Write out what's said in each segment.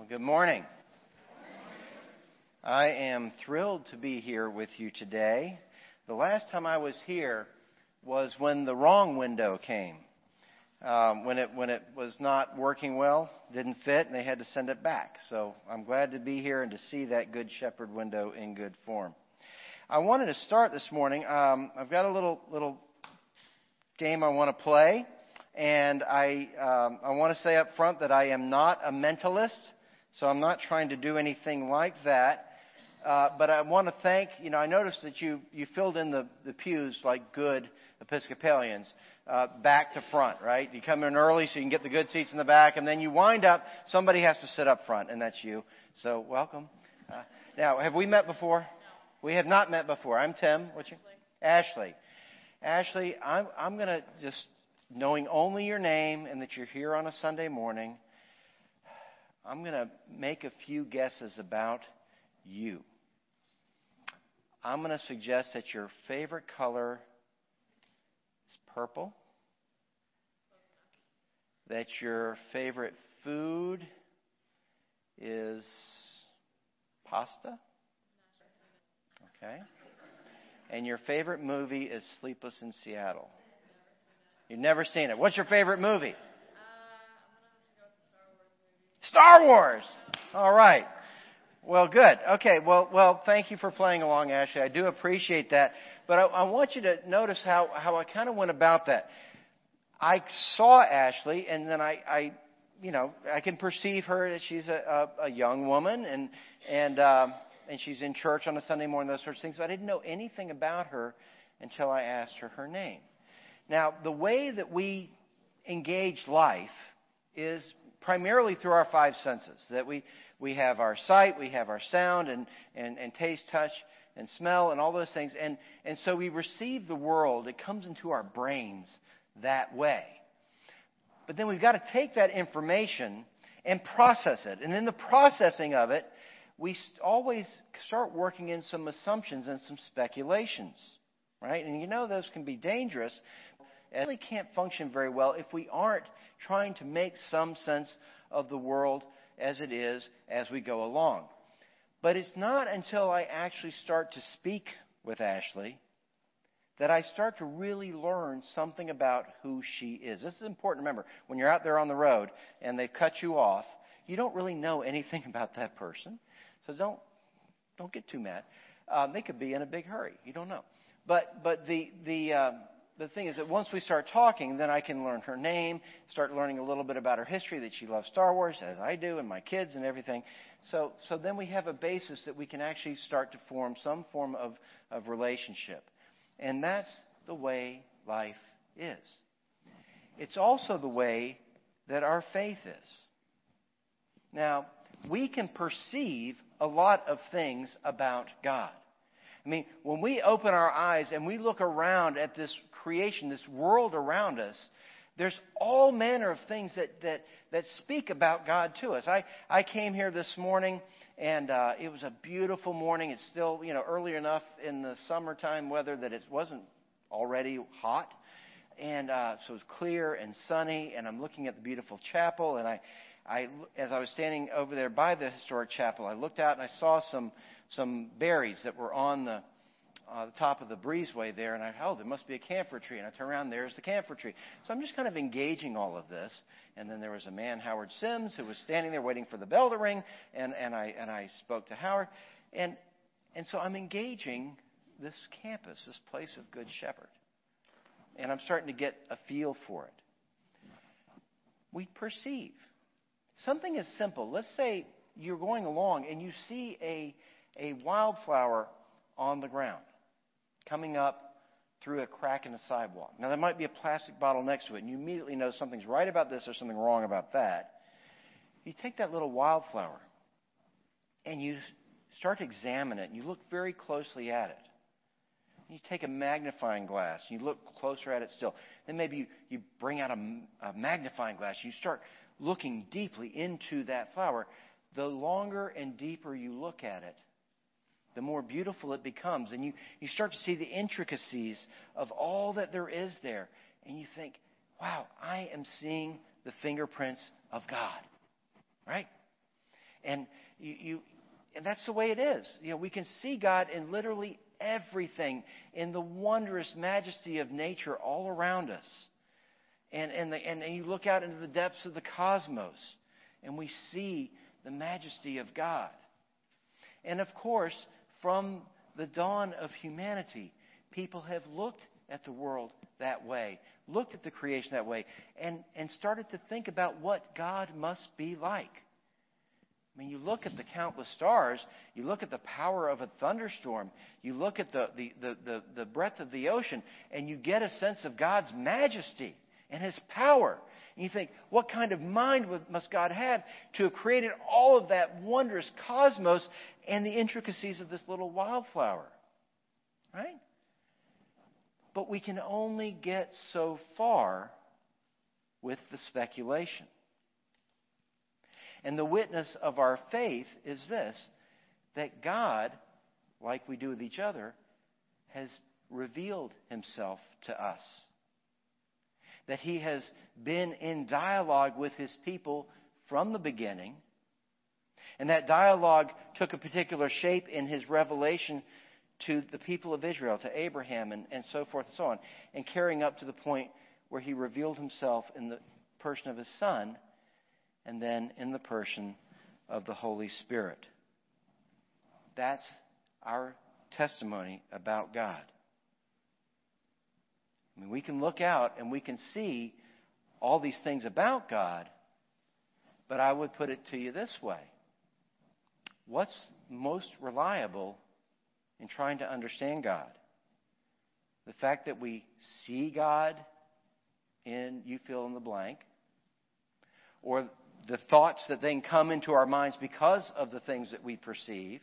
Well, good morning. I am thrilled to be here with you today. The last time I was here was when the wrong window came. Um, when it when it was not working well, didn't fit, and they had to send it back. So I'm glad to be here and to see that Good Shepherd window in good form. I wanted to start this morning. Um, I've got a little little game I want to play, and I um, I want to say up front that I am not a mentalist. So I'm not trying to do anything like that. Uh, but I want to thank, you know, I noticed that you, you filled in the, the pews like good Episcopalians, uh, back to front, right? You come in early so you can get the good seats in the back, and then you wind up, somebody has to sit up front, and that's you. So welcome. Uh, now, have we met before? No. We have not met before. I'm Tim. What's your? Ashley. Ashley, I'm, I'm going to just, knowing only your name and that you're here on a Sunday morning, I'm going to make a few guesses about you. I'm going to suggest that your favorite color is purple. That your favorite food is pasta. Okay. And your favorite movie is Sleepless in Seattle. You've never seen it. What's your favorite movie? Star Wars. All right. Well, good. Okay. Well, well, thank you for playing along, Ashley. I do appreciate that. But I, I want you to notice how, how I kind of went about that. I saw Ashley, and then I, I, you know, I can perceive her that she's a, a, a young woman, and and um, and she's in church on a Sunday morning, those sorts of things. But I didn't know anything about her until I asked her her name. Now, the way that we engage life is primarily through our five senses. That we, we have our sight, we have our sound, and, and, and taste, touch, and smell, and all those things. And, and so we receive the world, it comes into our brains that way. But then we've got to take that information and process it. And in the processing of it, we always start working in some assumptions and some speculations, right? And you know those can be dangerous really can't function very well if we aren't trying to make some sense of the world as it is as we go along. But it's not until I actually start to speak with Ashley that I start to really learn something about who she is. This is important to remember. When you're out there on the road and they cut you off, you don't really know anything about that person. So don't don't get too mad. Um, they could be in a big hurry. You don't know. But but the the um, the thing is that once we start talking, then I can learn her name, start learning a little bit about her history, that she loves Star Wars, as I do, and my kids and everything. So, so then we have a basis that we can actually start to form some form of, of relationship. And that's the way life is. It's also the way that our faith is. Now, we can perceive a lot of things about God. I mean, when we open our eyes and we look around at this creation, this world around us, there's all manner of things that, that, that speak about God to us. I, I came here this morning and uh, it was a beautiful morning. It's still, you know, early enough in the summertime weather that it wasn't already hot. And uh, so it was clear and sunny, and I'm looking at the beautiful chapel. And I, I, as I was standing over there by the historic chapel, I looked out and I saw some some berries that were on the, uh, the top of the breezeway there, and I, oh, there must be a camphor tree. And I turn around, there's the camphor tree. So I'm just kind of engaging all of this. And then there was a man, Howard Sims, who was standing there waiting for the bell to ring, and, and, I, and I spoke to Howard. And, and so I'm engaging this campus, this place of Good Shepherd. And I'm starting to get a feel for it. We perceive. Something as simple. Let's say you're going along and you see a, a wildflower on the ground coming up through a crack in the sidewalk. Now, there might be a plastic bottle next to it, and you immediately know something's right about this or something wrong about that. You take that little wildflower and you start to examine it, and you look very closely at it. You take a magnifying glass, and you look closer at it still. Then maybe you, you bring out a, a magnifying glass, and you start looking deeply into that flower. The longer and deeper you look at it, the more beautiful it becomes. And you, you start to see the intricacies of all that there is there. And you think, wow, I am seeing the fingerprints of God. Right? And you, you and that's the way it is. You know, we can see God in literally everything, in the wondrous majesty of nature all around us. And, and, the, and, and you look out into the depths of the cosmos, and we see the majesty of God. And of course, from the dawn of humanity, people have looked at the world that way, looked at the creation that way, and, and started to think about what God must be like. I mean, you look at the countless stars, you look at the power of a thunderstorm, you look at the, the, the, the, the breadth of the ocean, and you get a sense of God's majesty and His power. And you think, what kind of mind must God have to have created all of that wondrous cosmos and the intricacies of this little wildflower? Right? But we can only get so far with the speculation. And the witness of our faith is this that God, like we do with each other, has revealed himself to us. That he has been in dialogue with his people from the beginning. And that dialogue took a particular shape in his revelation to the people of Israel, to Abraham, and, and so forth and so on, and carrying up to the point where he revealed himself in the person of his son and then in the person of the Holy Spirit. That's our testimony about God. I mean, we can look out and we can see all these things about God, but I would put it to you this way What's most reliable in trying to understand God? The fact that we see God in, you fill in the blank, or the thoughts that then come into our minds because of the things that we perceive,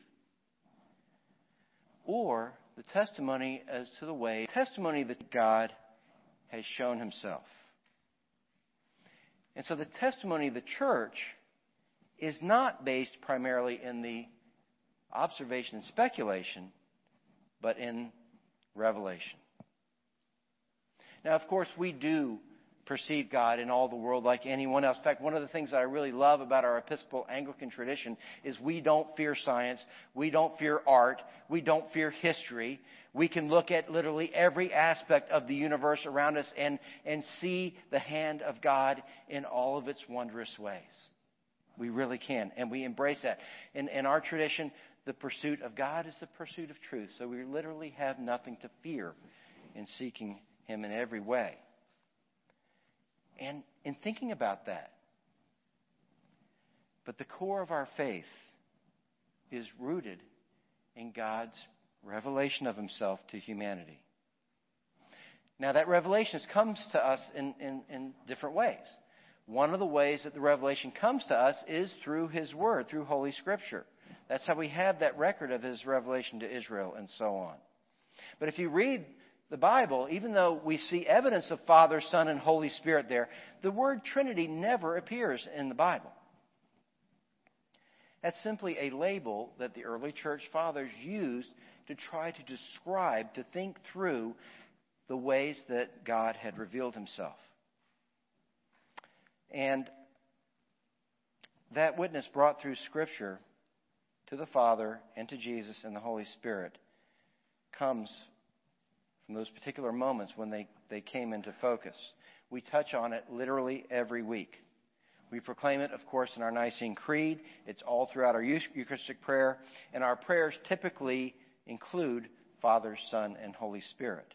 or the testimony as to the way, testimony that God has shown himself. And so the testimony of the church is not based primarily in the observation and speculation, but in revelation. Now, of course, we do perceive God in all the world like anyone else. In fact, one of the things that I really love about our Episcopal Anglican tradition is we don't fear science, we don't fear art, we don't fear history. We can look at literally every aspect of the universe around us and, and see the hand of God in all of its wondrous ways. We really can, and we embrace that. In, in our tradition, the pursuit of God is the pursuit of truth. So we literally have nothing to fear in seeking Him in every way. And in thinking about that, but the core of our faith is rooted in God's revelation of himself to humanity. Now, that revelation comes to us in, in, in, different ways. One of the ways that the revelation comes to us is through His Word, through Holy Scripture. That's how we have that record of His revelation to Israel and so on. But if you read the Bible, even though we see evidence of Father, Son, and Holy Spirit there, the word Trinity never appears in the Bible. That's simply a label that the early church fathers used to try to describe, to think through the ways that God had revealed himself. And that witness brought through Scripture to the Father and to Jesus and the Holy Spirit comes from those particular moments when they, they came into focus. We touch on it literally every week. We proclaim it, of course, in our Nicene Creed. It's all throughout our Eucharistic prayer. And our prayers typically include Father, Son, and Holy Spirit.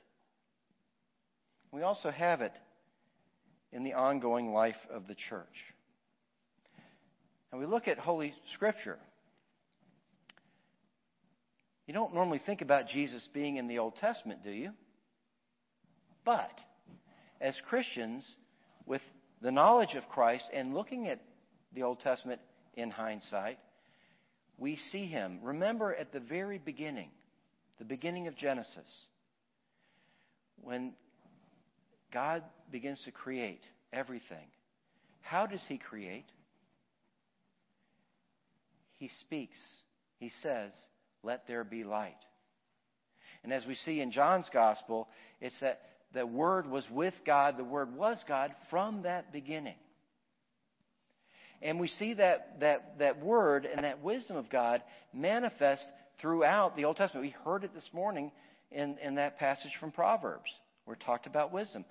We also have it in the ongoing life of the church. And we look at Holy Scripture. You don't normally think about Jesus being in the Old Testament, do you? But as Christians, with the knowledge of Christ and looking at the Old Testament in hindsight, we see him. Remember at the very beginning, the beginning of Genesis, when God begins to create everything, how does he create? He speaks. He says, Let there be light. And as we see in John's Gospel, it's that the Word was with God, the Word was God from that beginning. And we see that, that, that word and that wisdom of God manifest throughout the Old Testament. We heard it this morning in, in that passage from Proverbs where it talked about wisdom.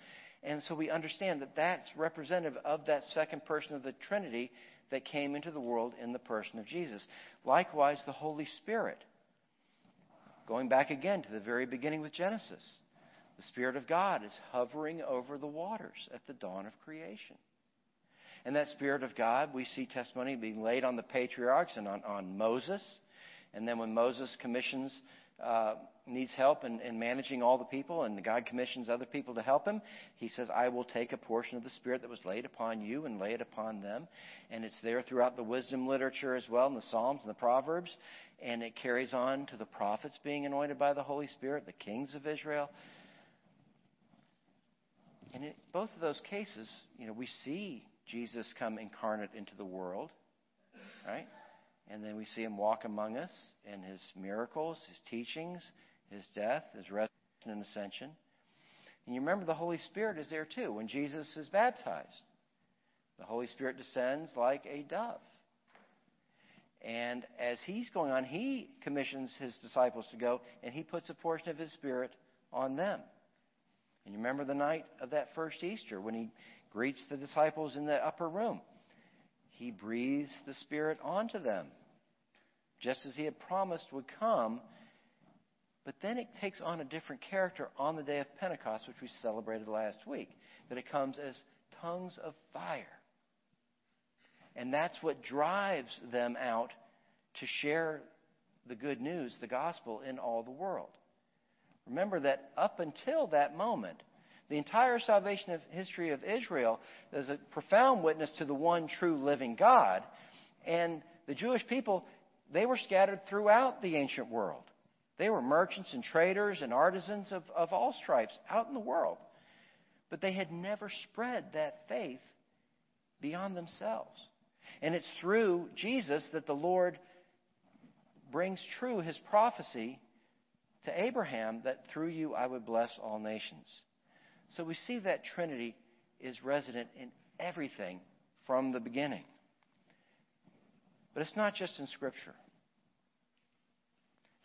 And so we understand that that's representative of that second person of the Trinity that came into the world in the person of Jesus. Likewise, the Holy Spirit. Going back again to the very beginning with Genesis, the Spirit of God is hovering over the waters at the dawn of creation. And that Spirit of God, we see testimony being laid on the patriarchs and on, on Moses. And then when Moses commissions uh, needs help in, in managing all the people, and God commissions other people to help him, he says, I will take a portion of the Spirit that was laid upon you and lay it upon them. And it's there throughout the wisdom literature as well, in the Psalms and the Proverbs. And it carries on to the prophets being anointed by the Holy Spirit, the kings of Israel. And in both of those cases, you know, we see Jesus come incarnate into the world, right? And then we see him walk among us in his miracles, his teachings, his death, his resurrection and ascension. And you remember the Holy Spirit is there too when Jesus is baptized. The Holy Spirit descends like a dove. And as he's going on, he commissions his disciples to go and he puts a portion of his Spirit on them. And you remember the night of that first Easter when he greets the disciples in the upper room. He breathes the Spirit onto them just as he had promised would come. But then it takes on a different character on the day of Pentecost, which we celebrated last week, that it comes as tongues of fire. And that's what drives them out to share the good news, the gospel, in all the world. Remember that up until that moment, the entire salvation of history of Israel is a profound witness to the one true living God. And the Jewish people they were scattered throughout the ancient world. They were merchants and traders and artisans of, of all stripes out in the world. But they had never spread that faith beyond themselves. And it's through Jesus that the Lord brings true his prophecy to Abraham that through you I would bless all nations. So we see that Trinity is resident in everything from the beginning. But it's not just in Scripture.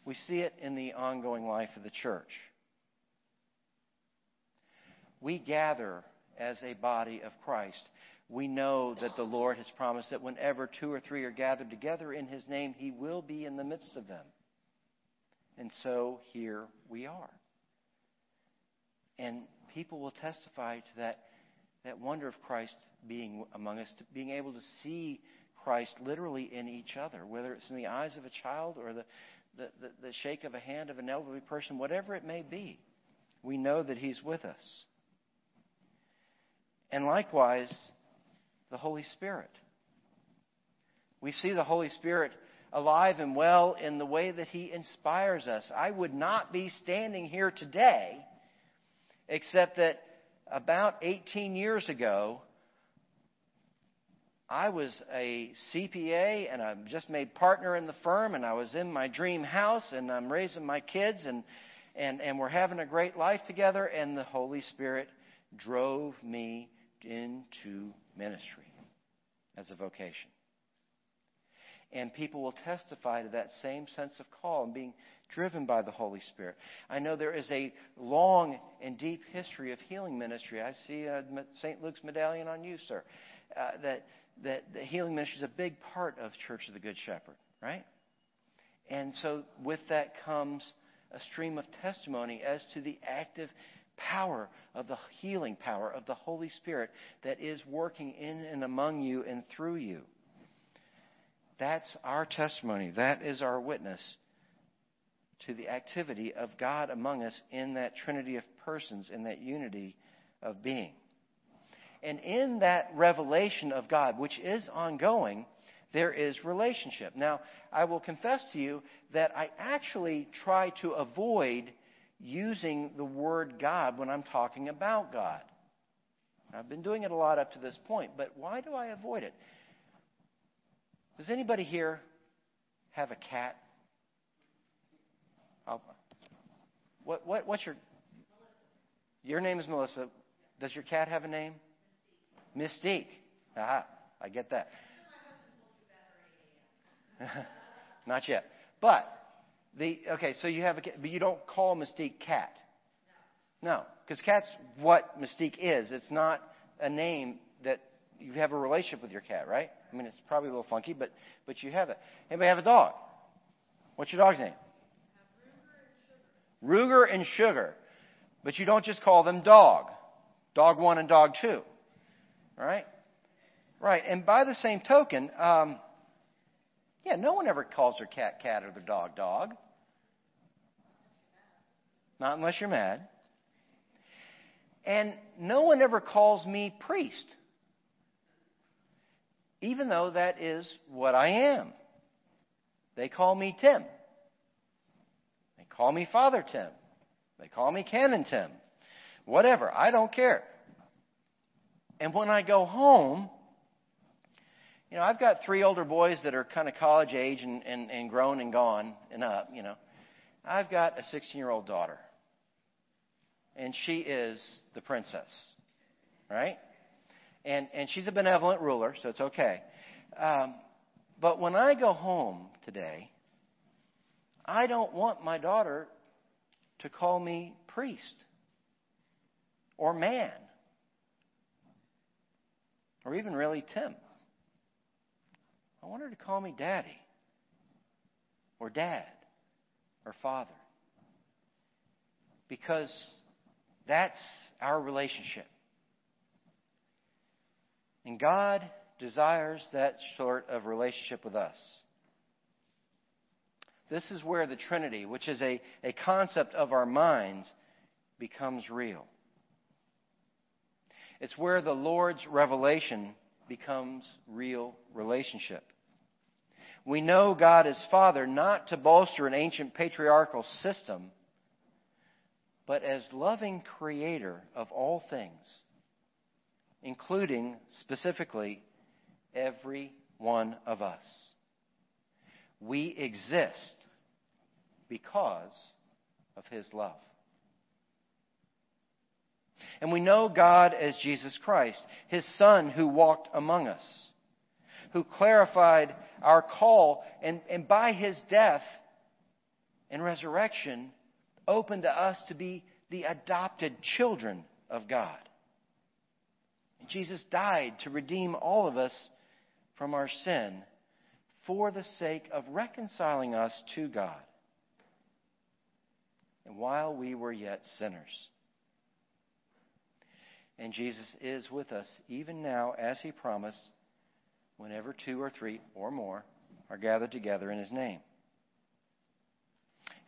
We see it in the ongoing life of the church. We gather as a body of Christ. We know that the Lord has promised that whenever two or three are gathered together in His name, He will be in the midst of them. And so here we are. And people will testify to that, that wonder of Christ being among us, being able to see Christ literally in each other, whether it's in the eyes of a child or the, the, the, the shake of a hand of an elderly person, whatever it may be. We know that He's with us. And likewise, the Holy Spirit. We see the Holy Spirit alive and well in the way that He inspires us. I would not be standing here today except that about 18 years ago, I was a CPA and I just made partner in the firm and I was in my dream house and I'm raising my kids and, and, and we're having a great life together and the Holy Spirit drove me into ministry as a vocation. And people will testify to that same sense of call and being driven by the Holy Spirit. I know there is a long and deep history of healing ministry. I see uh, St. Luke's medallion on you, sir. Uh, that that the healing ministry is a big part of Church of the Good Shepherd, right? And so with that comes a stream of testimony as to the active power of the healing power of the Holy Spirit that is working in and among you and through you. That's our testimony. That is our witness to the activity of God among us in that trinity of persons, in that unity of being. And in that revelation of God, which is ongoing, there is relationship. Now, I will confess to you that I actually try to avoid using the word God when I'm talking about God. I've been doing it a lot up to this point, but why do I avoid it? Does anybody here have a cat? I'll, what, what, what's your your name is Melissa. Does your cat have a name? Mystique. Aha, I get that. Not yet. But the okay, so you have a but you don't call Mystique cat. No, because cat's what Mystique is. It's not a name that you have a relationship with your cat, right? I mean, it's probably a little funky, but but you have it. Anybody have a dog? What's your dog's name? Ruger and Sugar. But you don't just call them dog. Dog one and dog two. Right? Right. And by the same token, um, yeah, no one ever calls their cat cat or their dog dog. Not unless you're mad. And no one ever calls me priest. Even though that is what I am. They call me Tim. They call me Father Tim. They call me Canon Tim. Whatever. I don't care. And when I go home, you know, I've got three older boys that are kind of college age and, and, and grown and gone and up, you know. I've got a 16 year old daughter. And she is the princess. Right? And, and she's a benevolent ruler, so it's okay. Um, but when I go home today, I don't want my daughter to call me priest or man or even really Tim. I want her to call me daddy or dad or father because that's our relationship. And God desires that sort of relationship with us. This is where the Trinity, which is a, a concept of our minds, becomes real. It's where the Lord's revelation becomes real relationship. We know God as Father not to bolster an ancient patriarchal system, but as loving creator of all things, including specifically every one of us. We exist because of His love. And we know God as Jesus Christ, His Son who walked among us, who clarified our call, and, and by His death and resurrection, opened to us to be the adopted children of God. Jesus died to redeem all of us from our sin for the sake of reconciling us to God. And while we were yet sinners. And Jesus is with us even now, as he promised, whenever two or three or more are gathered together in his name.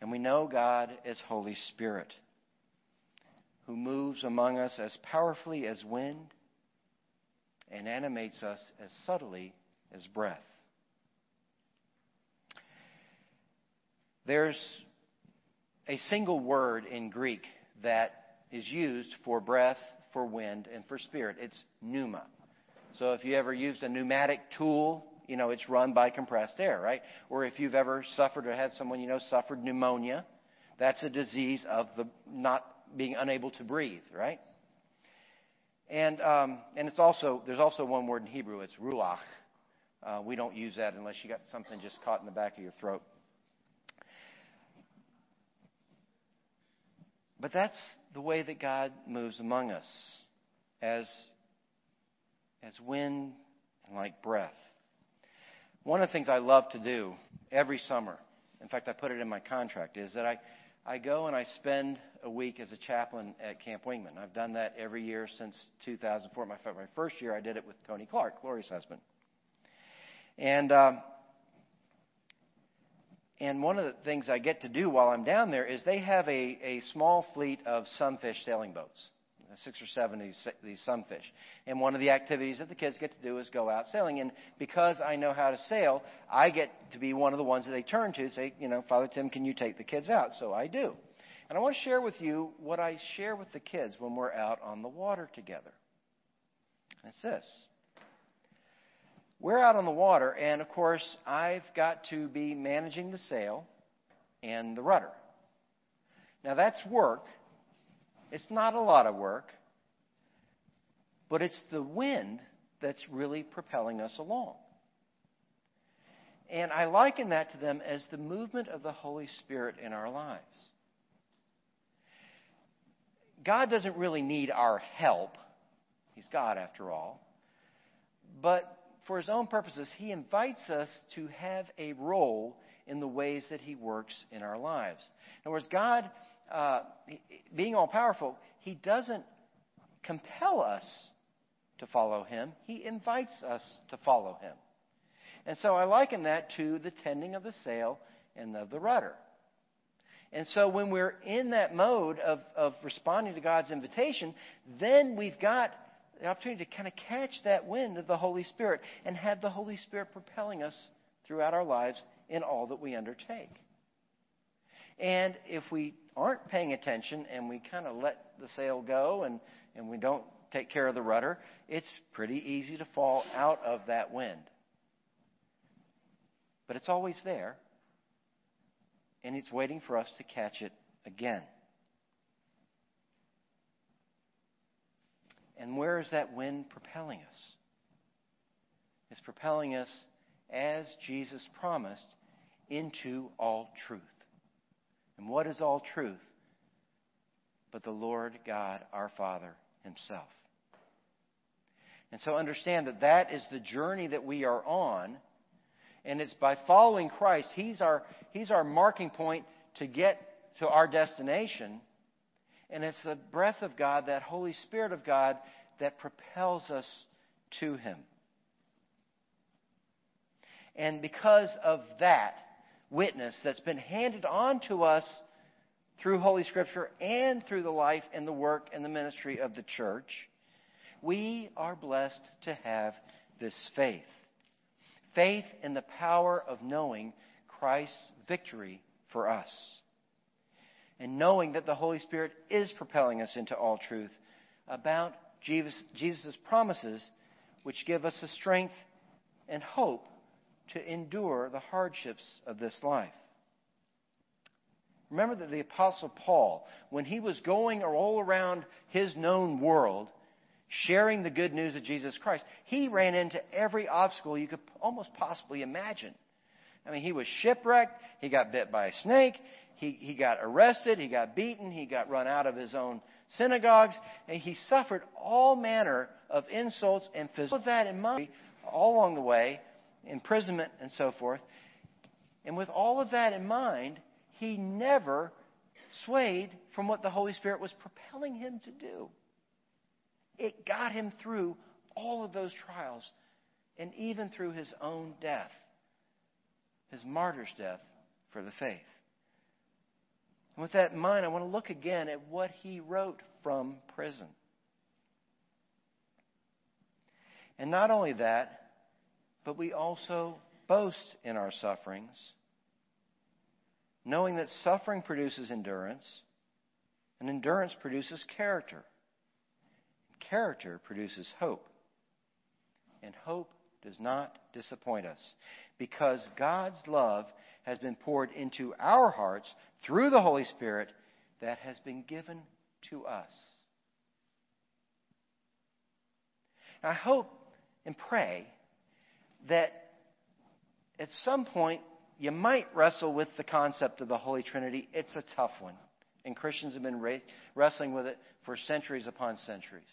And we know God as Holy Spirit, who moves among us as powerfully as wind and animates us as subtly as breath. There's a single word in Greek that is used for breath, for wind, and for spirit. It's pneuma. So if you ever used a pneumatic tool, you know, it's run by compressed air, right? Or if you've ever suffered or had someone you know suffered pneumonia, that's a disease of the not being unable to breathe, right? And um, and it's also there's also one word in Hebrew. It's ruach. Uh, we don't use that unless you got something just caught in the back of your throat. But that's the way that God moves among us, as as wind and like breath. One of the things I love to do every summer, in fact, I put it in my contract, is that I I go and I spend a week as a chaplain at Camp Wingmann. I've done that every year since 2004. My, my first year, I did it with Tony Clark, Gloria's husband. And um, and one of the things I get to do while I'm down there is they have a, a small fleet of sunfish sailing boats, six or seven of these, these sunfish. And one of the activities that the kids get to do is go out sailing. And because I know how to sail, I get to be one of the ones that they turn to, say, you know, Father Tim, can you take the kids out? So I do. And I want to share with you what I share with the kids when we're out on the water together. And it's this. We're out on the water, and of course, I've got to be managing the sail and the rudder. Now, that's work. It's not a lot of work, but it's the wind that's really propelling us along. And I liken that to them as the movement of the Holy Spirit in our lives. God doesn't really need our help. He's God after all. But for his own purposes, he invites us to have a role in the ways that he works in our lives. In other words, God, uh, being all powerful, he doesn't compel us to follow him, he invites us to follow him. And so I liken that to the tending of the sail and of the rudder. And so when we're in that mode of, of responding to God's invitation, then we've got the opportunity to kind of catch that wind of the Holy Spirit and have the Holy Spirit propelling us throughout our lives in all that we undertake. And if we aren't paying attention and we kind of let the sail go and, and we don't take care of the rudder, it's pretty easy to fall out of that wind. But it's always there, and it's waiting for us to catch it again. And where is that wind propelling us? It's propelling us, as Jesus promised, into all truth. And what is all truth? But the Lord God, our Father, Himself. And so understand that that is the journey that we are on. And it's by following Christ, He's our, he's our marking point to get to our destination. And it's the breath of God, that Holy Spirit of God, that propels us to Him. And because of that witness that's been handed on to us through Holy Scripture and through the life and the work and the ministry of the church, we are blessed to have this faith. Faith in the power of knowing Christ's victory for us and knowing that the Holy Spirit is propelling us into all truth about Jesus' promises, which give us the strength and hope to endure the hardships of this life. Remember that the Apostle Paul, when he was going all around his known world, sharing the good news of Jesus Christ, he ran into every obstacle you could almost possibly imagine. I mean, he was shipwrecked, he got bit by a snake, he, he got arrested, he got beaten, he got run out of his own synagogues, and he suffered all manner of insults and physical. With that in mind, all along the way, imprisonment and so forth, and with all of that in mind, he never swayed from what the Holy Spirit was propelling him to do. It got him through all of those trials, and even through his own death, his martyr's death for the faith. And with that in mind, I want to look again at what he wrote from prison. And not only that, but we also boast in our sufferings, knowing that suffering produces endurance, and endurance produces character. Character produces hope. And hope does not disappoint us because God's love has been poured into our hearts through the Holy Spirit that has been given to us. I hope and pray that at some point you might wrestle with the concept of the Holy Trinity. It's a tough one, and Christians have been wrestling with it for centuries upon centuries.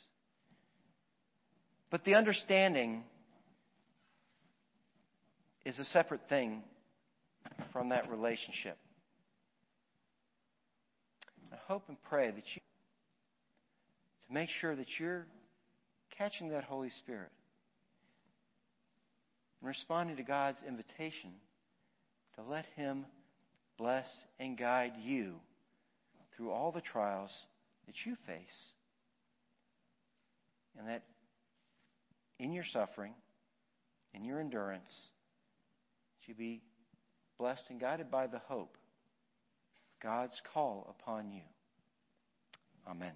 But the understanding is a separate thing from that relationship. I hope and pray that you to make sure that you're catching that Holy Spirit and responding to God's invitation to let Him bless and guide you through all the trials that you face. And that in your suffering, in your endurance, you be blessed and guided by the hope of God's call upon you. Amen.